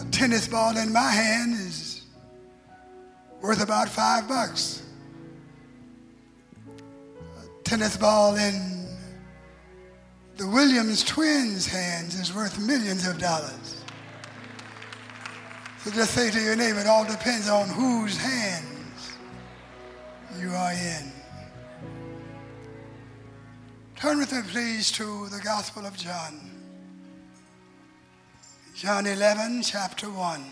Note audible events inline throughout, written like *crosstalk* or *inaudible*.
A tennis ball in my hand is worth about five bucks. A tennis ball in the Williams twins' hands is worth millions of dollars. So just say to your neighbor, it all depends on whose hands you are in. Turn with me, please, to the Gospel of John. John 11, chapter 1.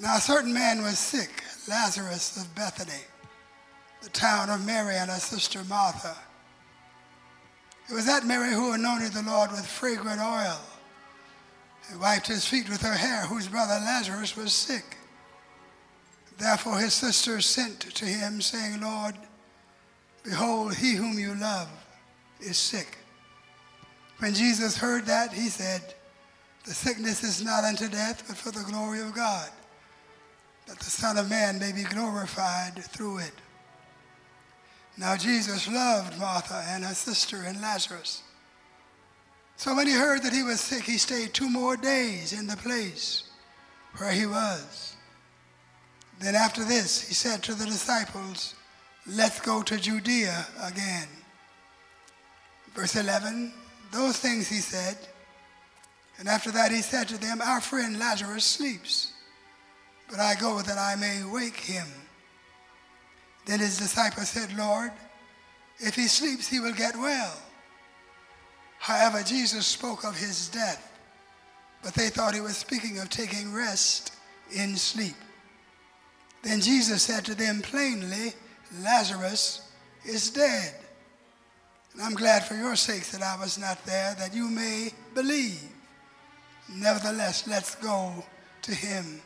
Now, a certain man was sick, Lazarus of Bethany, the town of Mary and her sister Martha. It was that Mary who anointed the Lord with fragrant oil and wiped his feet with her hair, whose brother Lazarus was sick. Therefore his sister sent to him, saying, Lord, behold, he whom you love is sick. When Jesus heard that, he said, The sickness is not unto death, but for the glory of God, that the Son of Man may be glorified through it. Now Jesus loved Martha and her sister and Lazarus. So when he heard that he was sick, he stayed two more days in the place where he was. Then after this, he said to the disciples, Let's go to Judea again. Verse 11, those things he said. And after that, he said to them, Our friend Lazarus sleeps, but I go that I may wake him. Then his disciples said, Lord, if he sleeps, he will get well. However, Jesus spoke of his death, but they thought he was speaking of taking rest in sleep. Then Jesus said to them plainly, Lazarus is dead. And I'm glad for your sakes that I was not there, that you may believe. Nevertheless, let's go to him.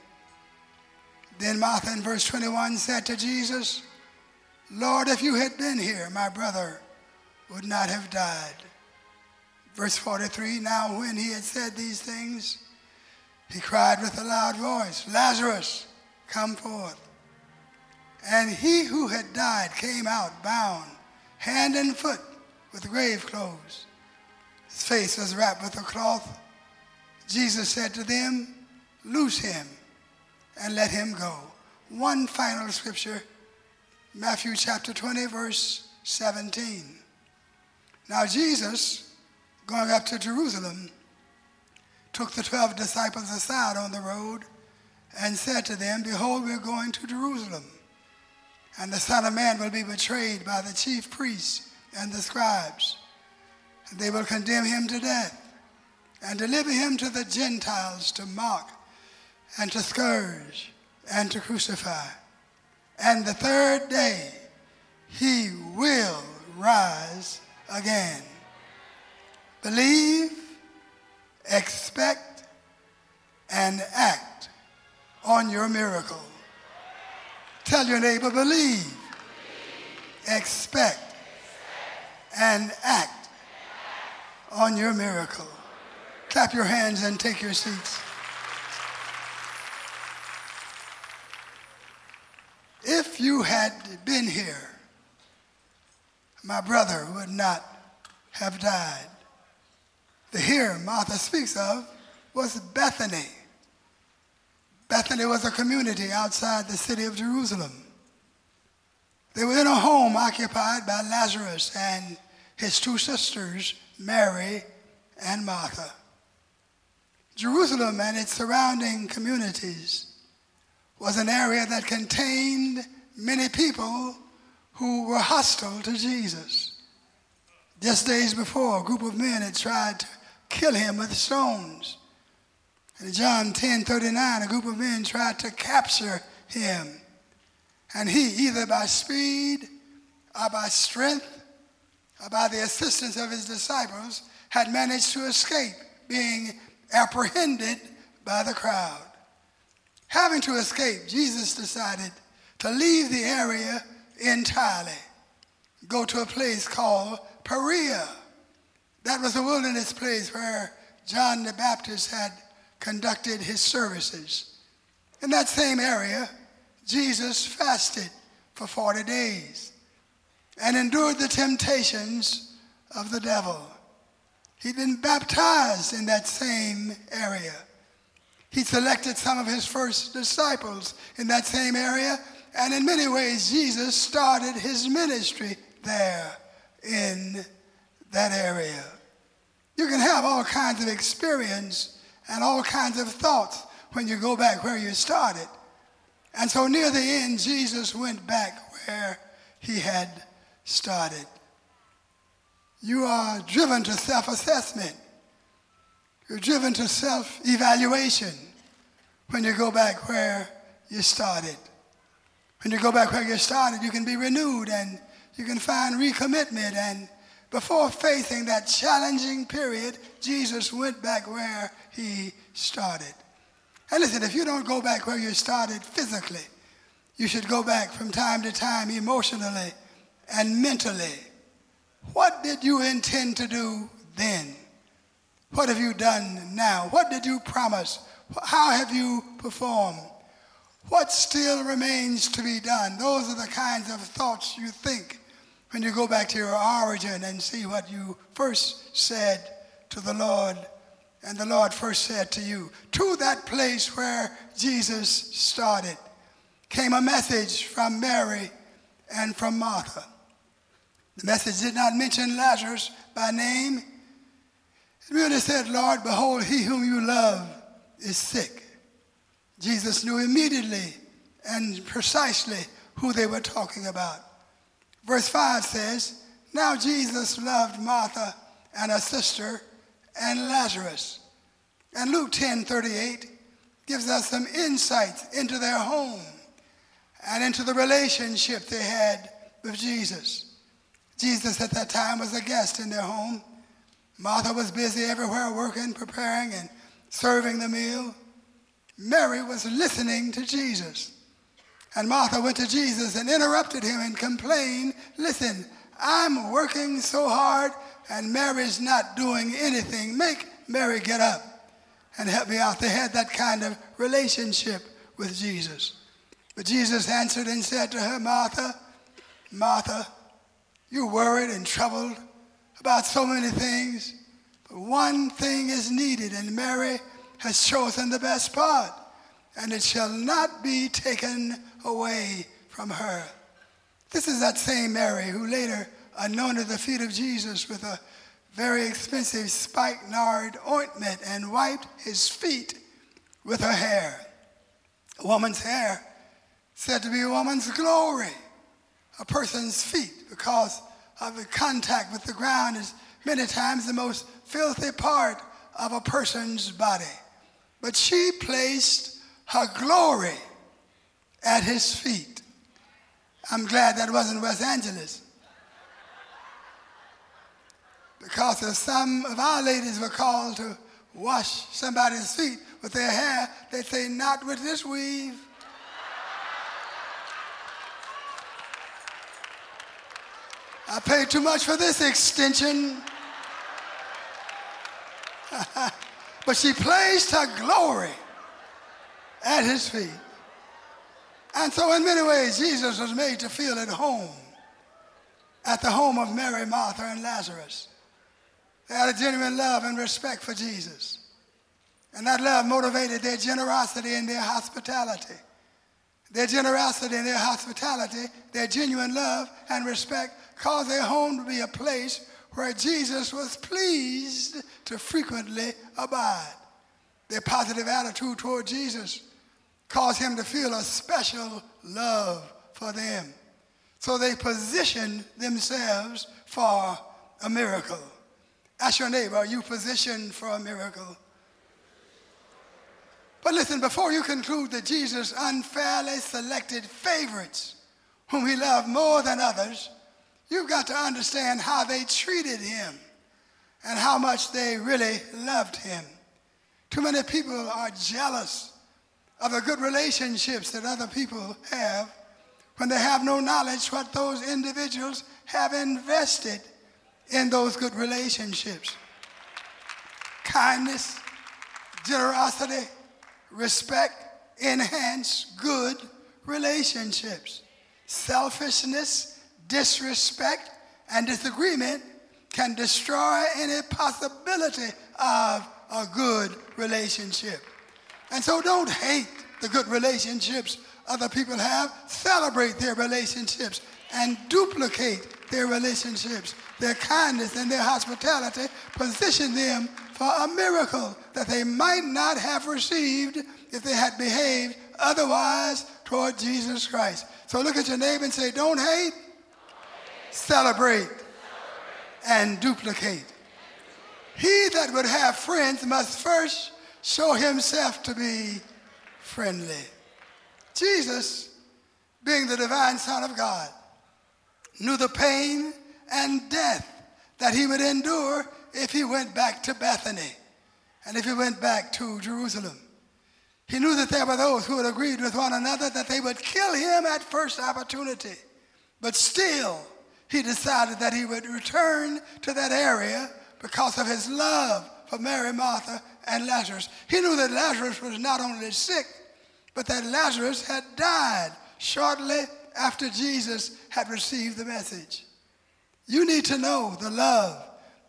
Then Martha in verse 21 said to Jesus, Lord, if you had been here, my brother would not have died. Verse 43 Now, when he had said these things, he cried with a loud voice, Lazarus, come forth. And he who had died came out bound, hand and foot, with grave clothes. His face was wrapped with a cloth. Jesus said to them, Loose him and let him go. One final scripture Matthew chapter 20, verse 17. Now, Jesus, going up to Jerusalem, took the 12 disciples aside on the road and said to them, Behold, we're going to Jerusalem, and the Son of Man will be betrayed by the chief priests and the scribes. They will condemn him to death and deliver him to the Gentiles to mock and to scourge and to crucify and the third day he will rise again. Believe, expect, and act on your miracle. Tell your neighbor, believe, expect, and act on your miracle. Clap your hands and take your seats. If you had been here, my brother would not have died. The here Martha speaks of was Bethany. Bethany was a community outside the city of Jerusalem. They were in a home occupied by Lazarus and his two sisters, Mary and Martha. Jerusalem and its surrounding communities was an area that contained many people who were hostile to Jesus. Just days before, a group of men had tried to kill him with stones. In John 10 39, a group of men tried to capture him. And he, either by speed or by strength or by the assistance of his disciples, had managed to escape being apprehended by the crowd. Having to escape, Jesus decided to leave the area entirely, go to a place called Perea. That was a wilderness place where John the Baptist had conducted his services. In that same area, Jesus fasted for 40 days and endured the temptations of the devil. He'd been baptized in that same area. He selected some of his first disciples in that same area, and in many ways, Jesus started his ministry there in that area. You can have all kinds of experience and all kinds of thoughts when you go back where you started. And so near the end, Jesus went back where he had started. You are driven to self assessment. You're driven to self evaluation when you go back where you started. When you go back where you started, you can be renewed and you can find recommitment. And before facing that challenging period, Jesus went back where he started. And listen, if you don't go back where you started physically, you should go back from time to time emotionally and mentally. What did you intend to do then? What have you done now? What did you promise? How have you performed? What still remains to be done? Those are the kinds of thoughts you think when you go back to your origin and see what you first said to the Lord and the Lord first said to you. To that place where Jesus started came a message from Mary and from Martha. The message did not mention Lazarus by name. It really said, Lord, behold, he whom you love is sick. Jesus knew immediately and precisely who they were talking about. Verse 5 says, Now Jesus loved Martha and her sister and Lazarus. And Luke 10 38 gives us some insights into their home and into the relationship they had with Jesus. Jesus at that time was a guest in their home. Martha was busy everywhere working, preparing, and serving the meal. Mary was listening to Jesus. And Martha went to Jesus and interrupted him and complained, Listen, I'm working so hard and Mary's not doing anything. Make Mary get up and help me out. They had that kind of relationship with Jesus. But Jesus answered and said to her, Martha, Martha, you're worried and troubled about so many things, but one thing is needed, and Mary has chosen the best part, and it shall not be taken away from her. This is that same Mary who later anointed the feet of Jesus with a very expensive spikenard ointment and wiped his feet with her hair. A woman's hair said to be a woman's glory. A person's feet, because of the contact with the ground, is many times the most filthy part of a person's body. But she placed her glory at his feet. I'm glad that wasn't Los Angeles. Because if some of our ladies were called to wash somebody's feet with their hair, they'd say, Not with this weave. I paid too much for this extension. *laughs* but she placed her glory at his feet. And so, in many ways, Jesus was made to feel at home at the home of Mary, Martha, and Lazarus. They had a genuine love and respect for Jesus. And that love motivated their generosity and their hospitality. Their generosity and their hospitality, their genuine love and respect caused their home to be a place where Jesus was pleased to frequently abide. Their positive attitude toward Jesus caused him to feel a special love for them. So they positioned themselves for a miracle. Ask your neighbor, are you positioned for a miracle? But listen, before you conclude that Jesus unfairly selected favorites whom he loved more than others, you've got to understand how they treated him and how much they really loved him. Too many people are jealous of the good relationships that other people have when they have no knowledge what those individuals have invested in those good relationships. Kindness, generosity, respect enhance good relationships. Selfishness, disrespect, and disagreement can destroy any possibility of a good relationship. And so don't hate the good relationships other people have. Celebrate their relationships and duplicate their relationships, their kindness and their hospitality. Position them for a miracle that they might not have received if they had behaved otherwise toward Jesus Christ. So look at your neighbor and say, Don't hate, celebrate, and duplicate. He that would have friends must first show himself to be friendly. Jesus, being the divine Son of God, knew the pain and death that he would endure if he went back to Bethany and if he went back to Jerusalem. He knew that there were those who had agreed with one another that they would kill him at first opportunity. But still, he decided that he would return to that area because of his love for Mary, Martha, and Lazarus. He knew that Lazarus was not only sick, but that Lazarus had died shortly after Jesus had received the message. You need to know the love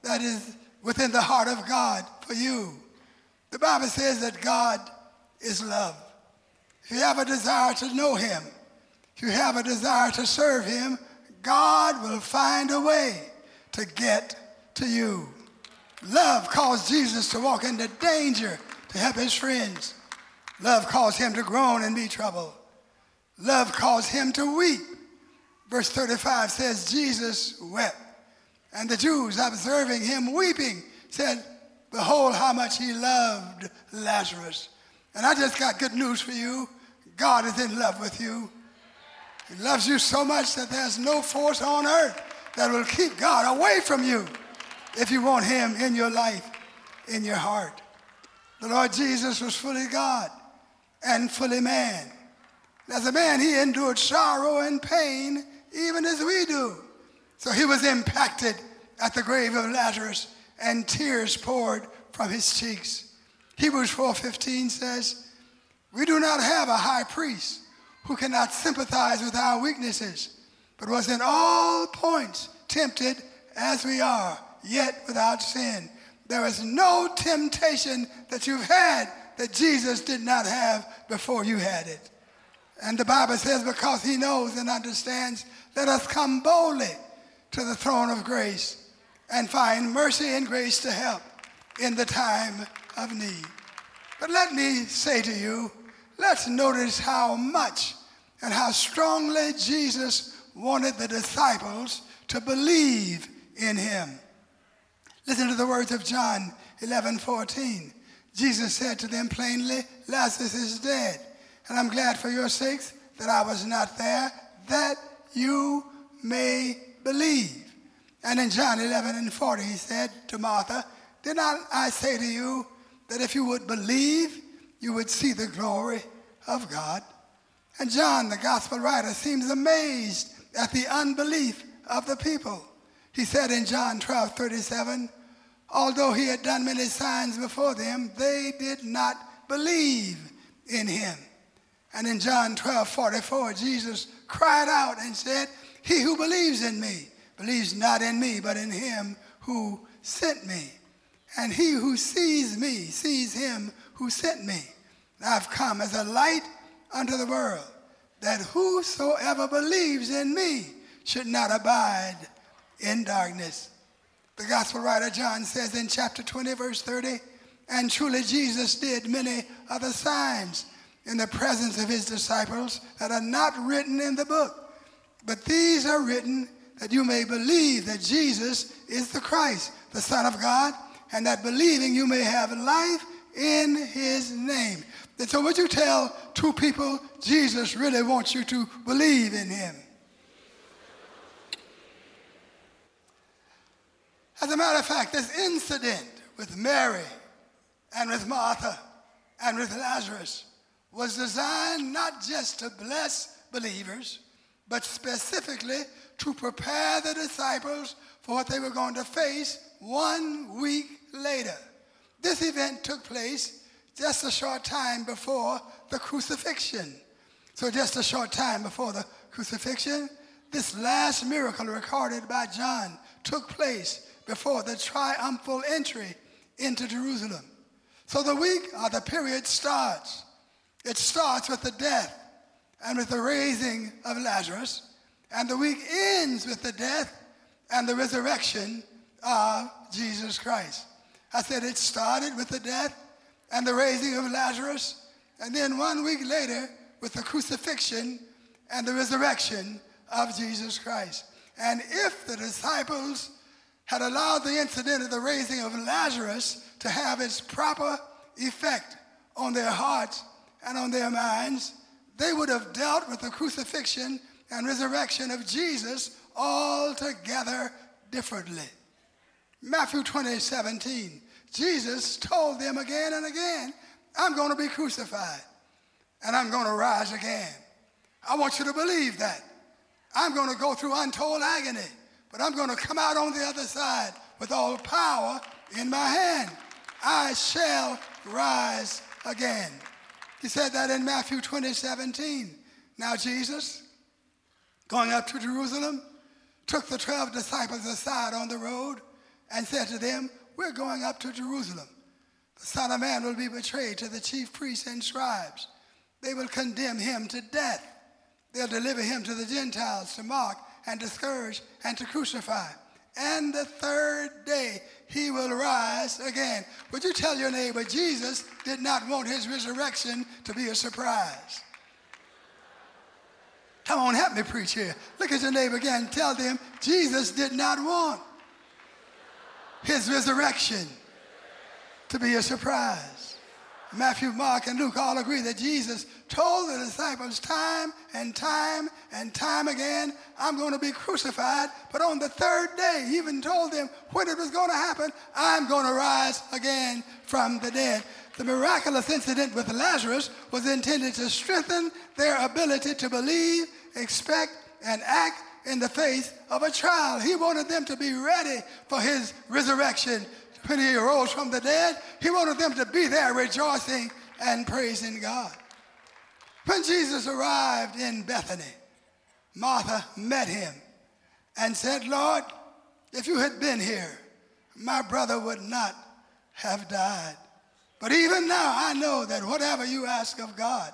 that is within the heart of God for you. The Bible says that God is love. If you have a desire to know Him, if you have a desire to serve Him, God will find a way to get to you. Love caused Jesus to walk into danger to help his friends. Love caused him to groan and be troubled. Love caused him to weep. Verse 35 says, Jesus wept. And the Jews, observing him weeping, said, Behold how much he loved Lazarus. And I just got good news for you. God is in love with you. He loves you so much that there's no force on earth that will keep God away from you if you want him in your life, in your heart. The Lord Jesus was fully God and fully man. As a man, he endured sorrow and pain even as we do. So he was impacted at the grave of Lazarus and tears poured from his cheeks. Hebrews 4:15 says, "We do not have a high priest who cannot sympathize with our weaknesses, but was in all points tempted as we are, yet without sin." There is no temptation that you've had that Jesus did not have before you had it. And the Bible says, because he knows and understands, let us come boldly to the throne of grace and find mercy and grace to help in the time of need. But let me say to you, let's notice how much and how strongly Jesus wanted the disciples to believe in him. Listen to the words of John 11 14. Jesus said to them plainly, Lazarus is dead, and I'm glad for your sakes that I was not there, that you may believe. And in John 11 and 40, he said to Martha, Did not I say to you that if you would believe, you would see the glory of God? And John, the gospel writer, seems amazed at the unbelief of the people. He said in John 12 37, although he had done many signs before them, they did not believe in him. And in John 12 44, Jesus cried out and said, He who believes in me believes not in me, but in him who sent me. And he who sees me sees him who sent me. I've come as a light unto the world, that whosoever believes in me should not abide in darkness. The gospel writer John says in chapter 20, verse 30, and truly Jesus did many other signs in the presence of his disciples that are not written in the book. But these are written that you may believe that Jesus is the Christ, the Son of God, and that believing you may have life in his name. And so, would you tell two people Jesus really wants you to believe in him? As a matter of fact, this incident with Mary and with Martha and with Lazarus was designed not just to bless believers, but specifically to prepare the disciples for what they were going to face one week later. This event took place just a short time before the crucifixion. So, just a short time before the crucifixion, this last miracle recorded by John took place before the triumphal entry into Jerusalem. So the week or the period starts. It starts with the death and with the raising of Lazarus, and the week ends with the death and the resurrection of Jesus Christ. I said it started with the death and the raising of Lazarus, and then one week later with the crucifixion and the resurrection of Jesus Christ. And if the disciples had allowed the incident of the raising of Lazarus to have its proper effect on their hearts and on their minds, they would have dealt with the crucifixion and resurrection of Jesus altogether differently. Matthew 20, 17, Jesus told them again and again, I'm going to be crucified and I'm going to rise again. I want you to believe that. I'm going to go through untold agony, but I'm going to come out on the other side with all power in my hand. I shall rise again. He said that in Matthew 20, 17. Now, Jesus, going up to Jerusalem, took the 12 disciples aside on the road and said to them, We're going up to Jerusalem. The Son of Man will be betrayed to the chief priests and scribes. They will condemn him to death. They'll deliver him to the Gentiles to mock and to scourge and to crucify. And the third day he will rise again. Would you tell your neighbor, Jesus did not want his resurrection to be a surprise? Come on, help me preach here. Look at your neighbor again. Tell them Jesus did not want his resurrection to be a surprise. Matthew, Mark, and Luke all agree that Jesus told the disciples time and time and time again, I'm going to be crucified. But on the third day, he even told them when it was going to happen, I'm going to rise again from the dead. The miraculous incident with Lazarus was intended to strengthen their ability to believe, expect, and act in the face of a trial. He wanted them to be ready for his resurrection when he arose from the dead. He wanted them to be there rejoicing and praising God. When Jesus arrived in Bethany, Martha met him and said, Lord, if you had been here, my brother would not have died. But even now, I know that whatever you ask of God,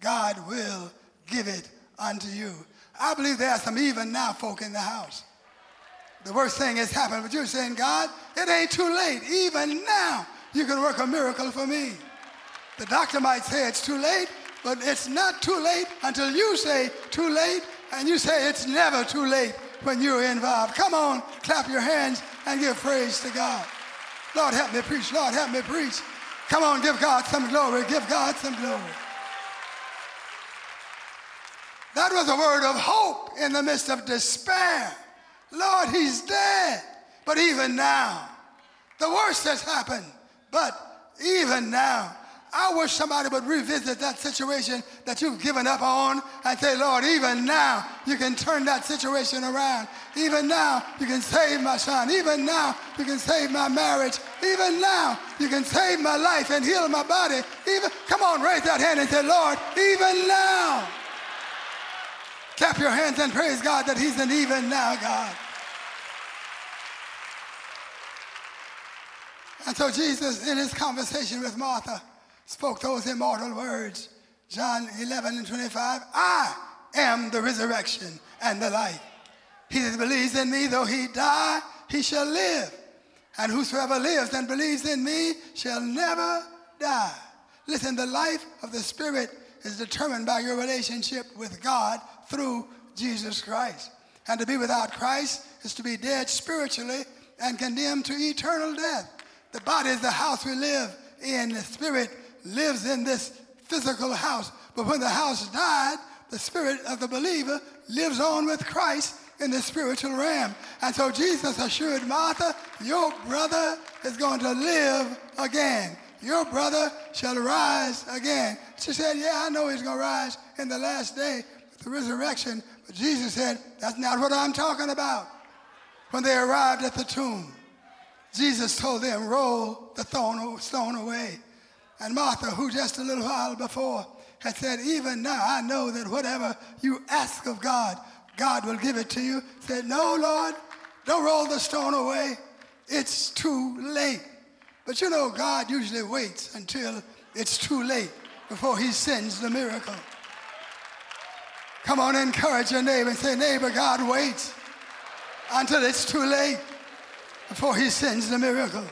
God will give it unto you. I believe there are some even now folk in the house. The worst thing has happened, but you're saying, God, it ain't too late. Even now, you can work a miracle for me. The doctor might say it's too late, but it's not too late until you say too late, and you say it's never too late when you're involved. Come on, clap your hands and give praise to God. Lord, help me preach. Lord, help me preach. Come on, give God some glory. Give God some glory. That was a word of hope in the midst of despair. Lord, he's dead. But even now, the worst has happened. But even now, I wish somebody would revisit that situation that you've given up on and say, Lord, even now you can turn that situation around. Even now you can save my son. Even now you can save my marriage. Even now you can save my life and heal my body. Even come on, raise that hand and say, Lord, even now. Clap your hands and praise God that He's an even now God. And so Jesus, in his conversation with Martha, spoke those immortal words. John 11 and 25, I am the resurrection and the life. He that believes in me, though he die, he shall live. And whosoever lives and believes in me shall never die. Listen, the life of the Spirit is determined by your relationship with God through Jesus Christ. And to be without Christ is to be dead spiritually and condemned to eternal death. The body is the house we live in. The spirit lives in this physical house. But when the house died, the spirit of the believer lives on with Christ in the spiritual realm. And so Jesus assured Martha, Your brother is going to live again. Your brother shall rise again. She said, Yeah, I know he's going to rise in the last day, the resurrection. But Jesus said, That's not what I'm talking about. When they arrived at the tomb, Jesus told them, roll the stone away. And Martha, who just a little while before had said, even now I know that whatever you ask of God, God will give it to you, said, no, Lord, don't roll the stone away. it's too late. But you know, God usually waits until it's too late before he sends the miracle. Come on, encourage your neighbor and say, neighbor, God waits until it's too late before he sends the miracle.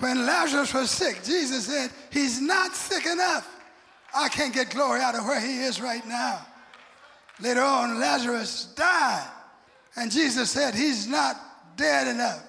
When Lazarus was sick, Jesus said, he's not sick enough. I can't get glory out of where he is right now. Later on, Lazarus died. And Jesus said, he's not dead enough.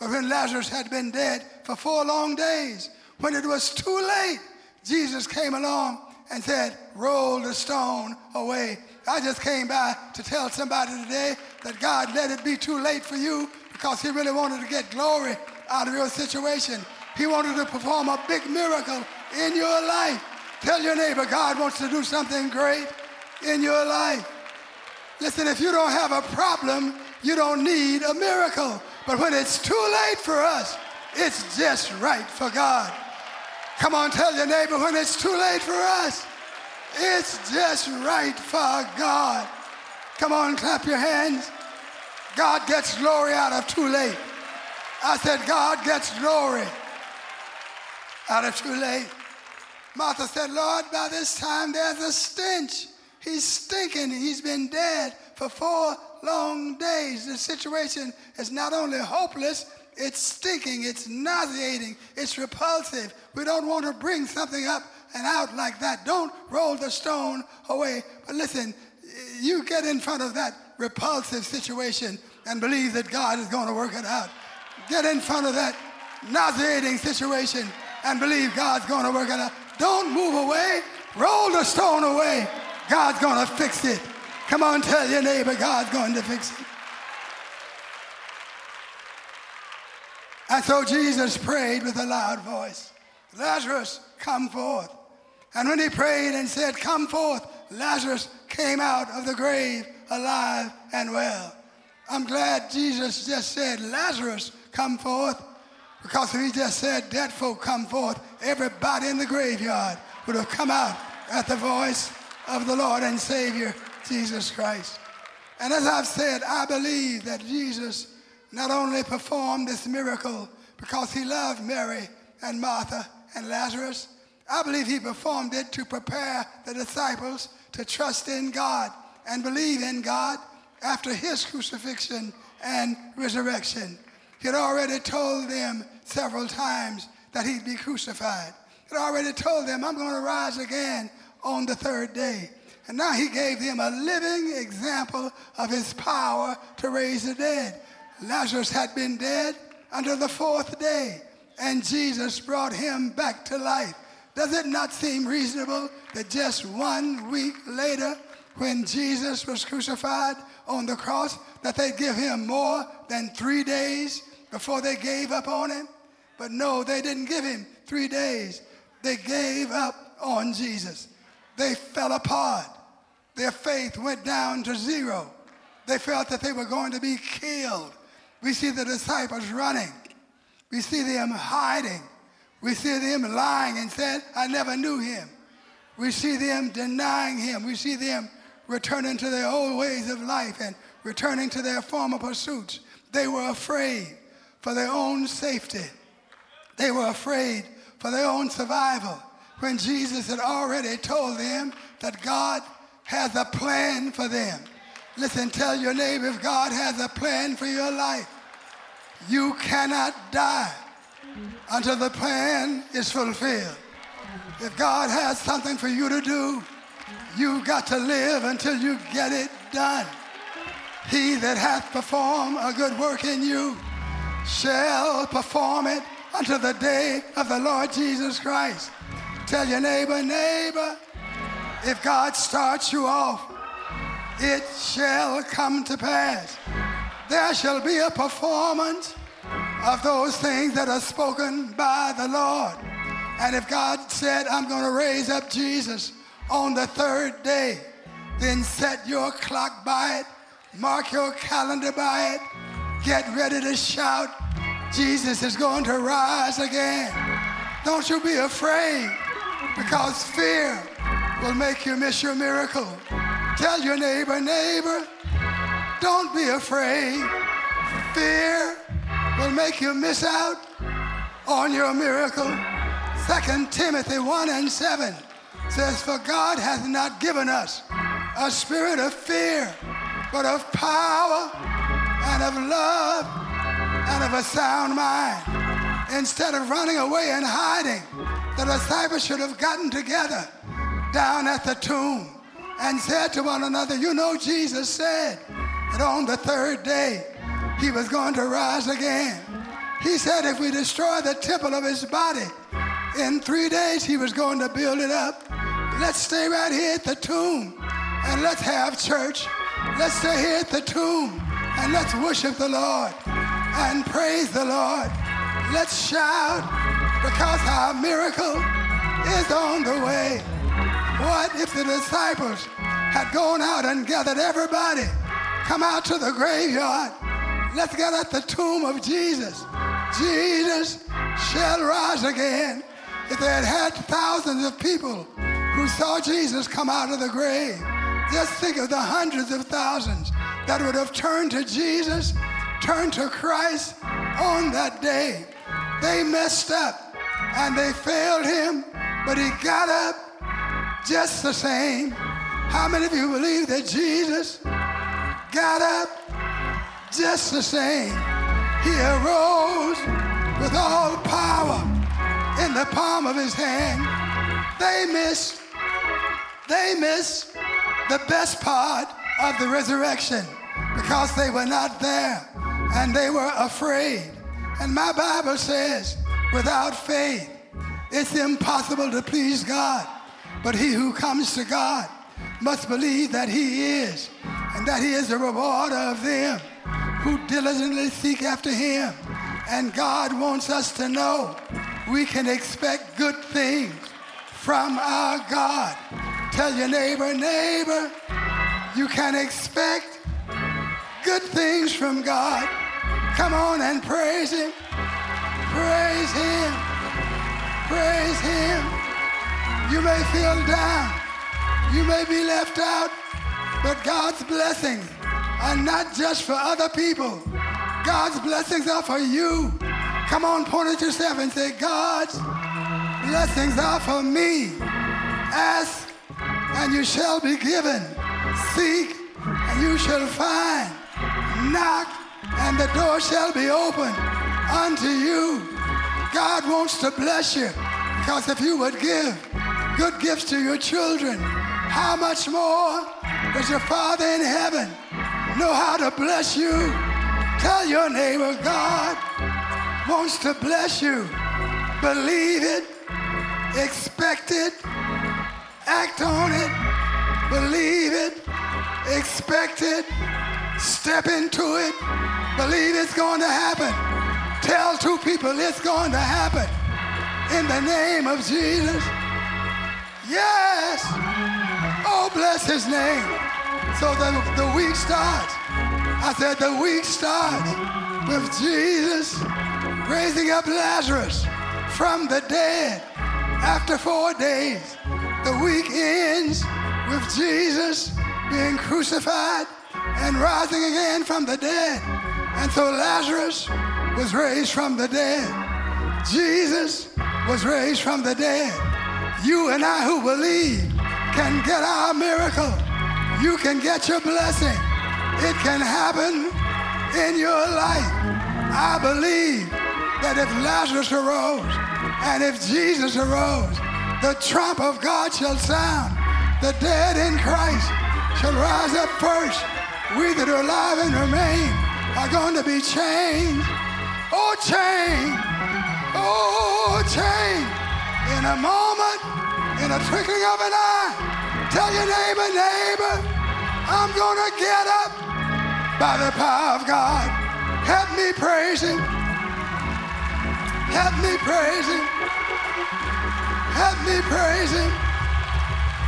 But when Lazarus had been dead for four long days, when it was too late, Jesus came along and said, Roll the stone away. I just came by to tell somebody today that God let it be too late for you because He really wanted to get glory out of your situation. He wanted to perform a big miracle in your life. Tell your neighbor, God wants to do something great in your life. Listen, if you don't have a problem, you don't need a miracle. But when it's too late for us, it's just right for God. Come on, tell your neighbor when it's too late for us, it's just right for God. Come on, clap your hands. God gets glory out of too late. I said, God gets glory out of too late. Martha said, Lord, by this time there's a stench. He's stinking. He's been dead for four long days. The situation is not only hopeless, it's stinking, it's nauseating, it's repulsive. We don't want to bring something up and out like that. Don't roll the stone away. But listen, you get in front of that repulsive situation and believe that God is going to work it out. Get in front of that nauseating situation and believe God's going to work it out. Don't move away. Roll the stone away. God's going to fix it. Come on, tell your neighbor, God's going to fix it. And so Jesus prayed with a loud voice, Lazarus, come forth. And when he prayed and said, Come forth, Lazarus came out of the grave alive and well. I'm glad Jesus just said, Lazarus, come forth. Because if he just said, Dead folk, come forth, everybody in the graveyard would have come out at the voice of the Lord and Savior, Jesus Christ. And as I've said, I believe that Jesus not only performed this miracle because he loved Mary and Martha and Lazarus, I believe he performed it to prepare the disciples to trust in God and believe in God after his crucifixion and resurrection. He had already told them several times that he'd be crucified. He had already told them, I'm going to rise again on the third day. And now he gave them a living example of his power to raise the dead. Lazarus had been dead until the fourth day, and Jesus brought him back to life. Does it not seem reasonable that just one week later, when Jesus was crucified on the cross, that they give him more than three days before they gave up on him? But no, they didn't give him three days. They gave up on Jesus. They fell apart. Their faith went down to zero. They felt that they were going to be killed. We see the disciples running. We see them hiding. We see them lying and said, I never knew him. We see them denying him. We see them returning to their old ways of life and returning to their former pursuits. They were afraid for their own safety. They were afraid for their own survival when Jesus had already told them that God has a plan for them. Listen, tell your neighbor if God has a plan for your life, you cannot die until the plan is fulfilled. If God has something for you to do, you've got to live until you get it done. He that hath performed a good work in you shall perform it until the day of the Lord Jesus Christ. Tell your neighbor, neighbor, if God starts you off, it shall come to pass. There shall be a performance of those things that are spoken by the Lord. And if God said, I'm going to raise up Jesus on the third day, then set your clock by it, mark your calendar by it, get ready to shout, Jesus is going to rise again. Don't you be afraid because fear will make you miss your miracle. Tell your neighbor, neighbor, don't be afraid. Fear will make you miss out on your miracle. 2 Timothy 1 and 7 says, For God hath not given us a spirit of fear, but of power and of love and of a sound mind. Instead of running away and hiding, the disciples should have gotten together down at the tomb and said to one another, You know, Jesus said that on the third day he was going to rise again. He said if we destroy the temple of his body, in three days he was going to build it up. Let's stay right here at the tomb and let's have church. Let's stay here at the tomb and let's worship the Lord and praise the Lord. Let's shout because our miracle is on the way. What if the disciples had gone out and gathered everybody? Come out to the graveyard. Let's get at the tomb of Jesus. Jesus shall rise again. If they had had thousands of people who saw Jesus come out of the grave, just think of the hundreds of thousands that would have turned to Jesus, turned to Christ on that day. They messed up and they failed him, but he got up just the same. How many of you believe that Jesus got up just the same? He arose with all power in the palm of his hand. They missed, they missed the best part of the resurrection because they were not there and they were afraid. And my Bible says, without faith, it's impossible to please God. But he who comes to God must believe that he is, and that he is the rewarder of them who diligently seek after him. And God wants us to know we can expect good things from our God. Tell your neighbor, neighbor, you can expect good things from God. Come on and praise him. Praise him. Praise him. You may feel down. You may be left out. But God's blessings are not just for other people. God's blessings are for you. Come on, point at yourself and say, God's blessings are for me. Ask and you shall be given. Seek and you shall find. Knock and the door shall be opened unto you. God wants to bless you because if you would give, good gifts to your children, how much more does your Father in heaven know how to bless you? Tell your neighbor, God wants to bless you. Believe it, expect it, act on it, believe it, expect it, step into it, believe it's going to happen. Tell two people it's going to happen. In the name of Jesus. Yes. Oh, bless his name. So the, the week starts. I said the week starts with Jesus raising up Lazarus from the dead after four days. The week ends with Jesus being crucified and rising again from the dead. And so Lazarus was raised from the dead. Jesus was raised from the dead. You and I who believe can get our miracle. You can get your blessing. It can happen in your life. I believe that if Lazarus arose and if Jesus arose, the trump of God shall sound. The dead in Christ shall rise up first. We that are alive and remain are going to be changed. Oh, change. Oh, change. In a moment, in a twinkling of an eye. Tell your neighbor, neighbor, I'm to get up by the power of God. Help me praise him. Help me praise him. Help me praise him.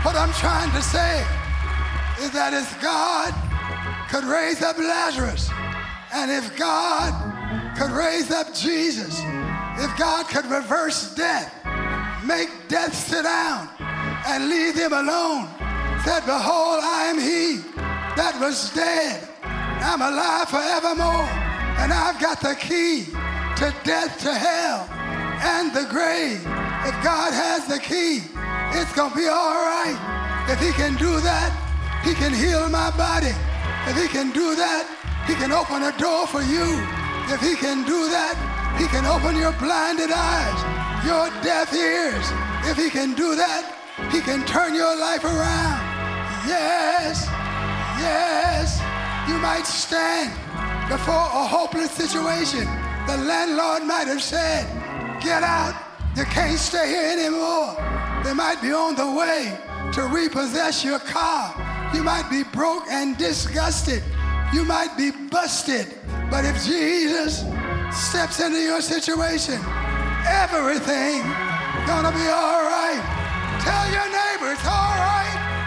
What I'm trying to say is that if God could raise up Lazarus, and if God could raise up Jesus, if God could reverse death, make death sit down and leave them alone. Said, Behold, I am he that was dead. I'm alive forevermore. And I've got the key to death, to hell, and the grave. If God has the key, it's to be all right. If he can do that, he can heal my body. If he can do that, he can open a door for you. If he can do that, he can open your blinded eyes, your deaf ears. If he can do that, he can turn your life around. Yes, yes, you might stand before a hopeless situation. The landlord might have said, Get out, you can't stay here anymore. They might be on the way to repossess your car. You might be broke and disgusted. You might be busted. But if Jesus steps into your situation, everything gonna be all right. Tell your neighbor it's all right.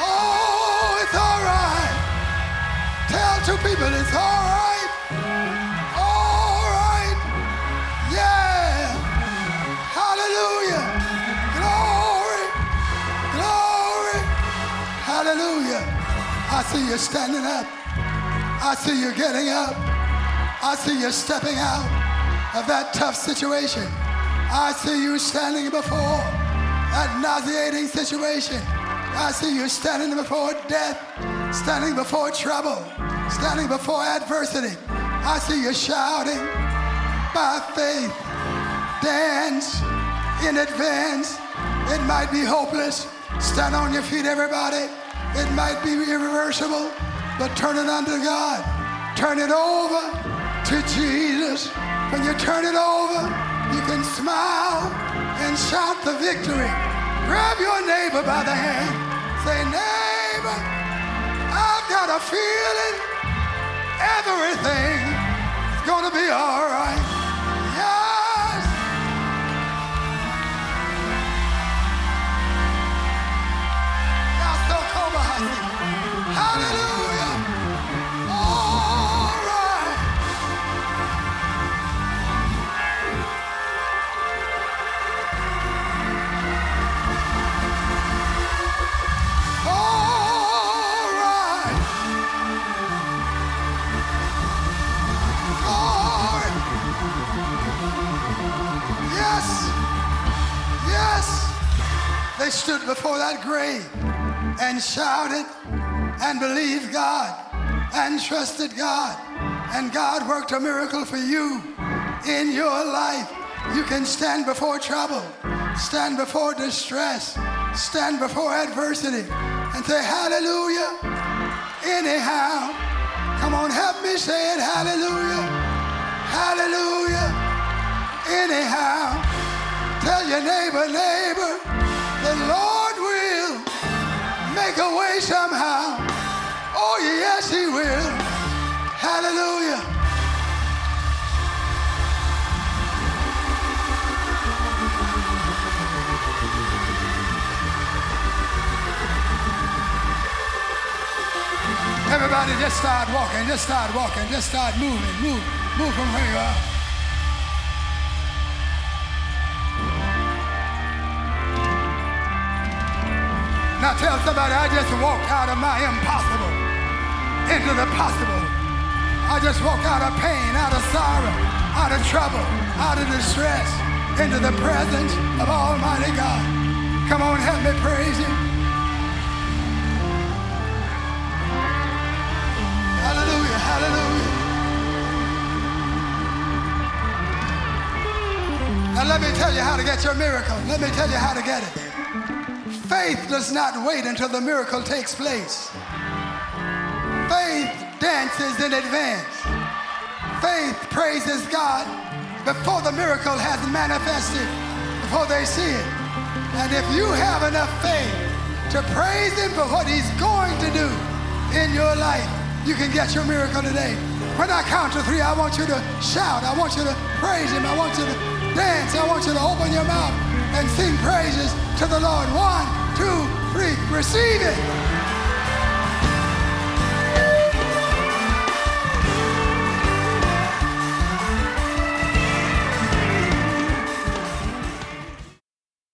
Oh, it's all right. Tell two people it's all right. All right. Yeah. Hallelujah. Glory. Glory. Hallelujah. I see you standing up. I see you getting up. I see you stepping out of that tough situation. I see you standing before that nauseating situation. I see you standing before death, standing before trouble, standing before adversity. I see you shouting by faith. Dance in advance. It might be hopeless. Stand on your feet, everybody. It might be irreversible, but turn it unto God. Turn it over to Jesus. When you turn it over, you can smile and shout the victory. Grab your neighbor by the hand. Say, neighbor, I've got a feeling everything's gonna be all right. They stood before that grave and shouted and believed God and trusted God. And God worked a miracle for you in your life. You can stand before trouble, stand before distress, stand before adversity, and say, Hallelujah. Anyhow, come on, help me say it. Hallelujah. Hallelujah. Anyhow, tell your neighbor, neighbor, the Lord will make a way somehow. Oh, yes, He will. Hallelujah. Everybody just start walking, just start walking, just start moving, move, move from where you are. Now tell somebody I just walked out of my impossible into the possible. I just walked out of pain, out of sorrow, out of trouble, out of distress, into the presence of Almighty God. Come on, help me praise Him. Hallelujah, hallelujah. Now let me tell you how to get your miracle. Let me tell you how to get it. Faith does not wait until the miracle takes place. Faith dances in advance. Faith praises God before the miracle has manifested, before they see it. And if you have enough faith to praise Him for what He's going to do in your life, you can get your miracle today. When I count to three, I want you to shout. I want you to praise Him. I want you to dance. I want you to open your mouth and sing praises to the Lord. One, two, three. Receive it.